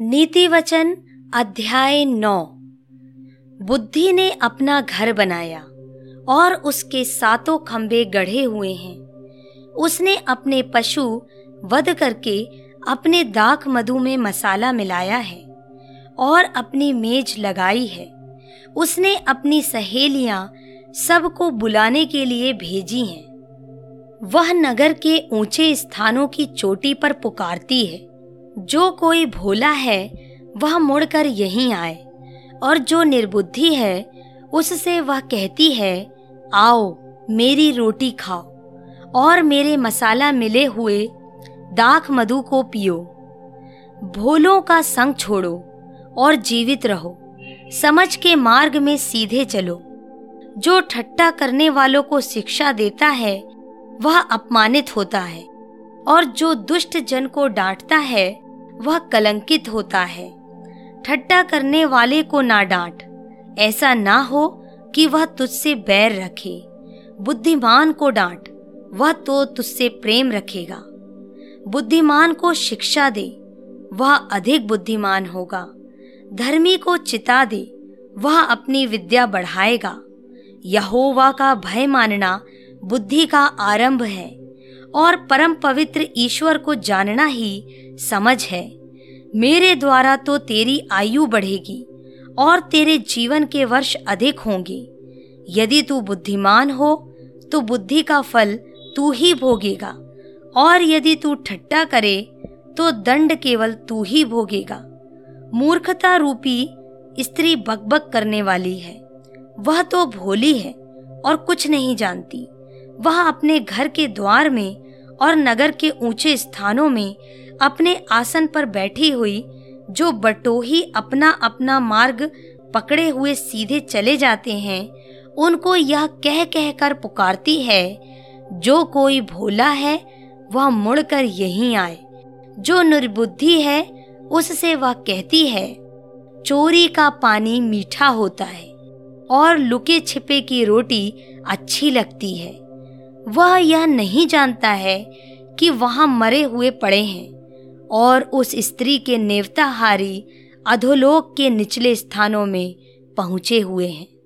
नीति वचन अध्याय नौ। बुद्धि ने अपना घर बनाया और उसके सातों खंभे गढ़े हुए हैं। उसने अपने पशु वध करके अपने दाख मधु में मसाला मिलाया है और अपनी मेज लगाई है। उसने अपनी सहेलियाँ सबको बुलाने के लिए भेजी हैं। वह नगर के ऊँचे स्थानों की चोटी पर पुकारती है। जो कोई भोला है, वह मुड़कर यहीं आए। और जो निर्बुद्धि है, उससे वह कहती है, आओ, मेरी रोटी खाओ। और मेरे मसाला मिले हुए दाख मधु को पियो। भोलों का संग छोड़ो और जीवित रहो। समझ के मार्ग में सीधे चलो। जो ठट्टा करने वालों को शिक्षा देता है, वह अपमानित होता है। और जो दुष्ट जन को डांटता है वह कलंकित होता है। ठट्टा करने वाले को ना डांट। ऐसा ना हो कि वह तुझसे बैर रखे। बुद्धिमान को डांट। वह तो तुझसे प्रेम रखेगा। बुद्धिमान को शिक्षा दे। वह अधिक बुद्धिमान होगा। धर्मी को चिता दे। वह अपनी विद्या बढ़ाएगा। यहोवा का भय मानना बुद्धि का आरंभ है। और परम पवित्र ईश्वर को जानना ही समझ है। मेरे द्वारा तो तेरी आयु बढ़ेगी और तेरे जीवन के वर्ष अधिक होंगे। यदि तू बुद्धिमान हो तो बुद्धि का फल तू ही भोगेगा और यदि तू ठट्टा करे तो दंड केवल तू ही भोगेगा। मूर्खता रूपी स्त्री बकबक करने वाली है। वह तो भोली है और कुछ नहीं जानती। वह अपने घर के द्वार में और नगर के ऊँचे स्थानों में अपने आसन पर बैठी हुई, जो बटोही अपना अपना मार्ग पकड़े हुए सीधे चले जाते हैं, उनको यह कह कह कर पुकारती है, जो कोई भोला है, वह मुड़कर यहीं आए। जो निर्बुद्धि है, उससे वह कहती है, चोरी का पानी मीठा होता है, और लुके छिपे की रोटी अच्छी लगती है। वह यह नहीं जानता है कि वहाँ मरे हुए पड़े हैं और उस स्त्री के नेवताहारी अधोलोक के निचले स्थानों में पहुँचे हुए हैं।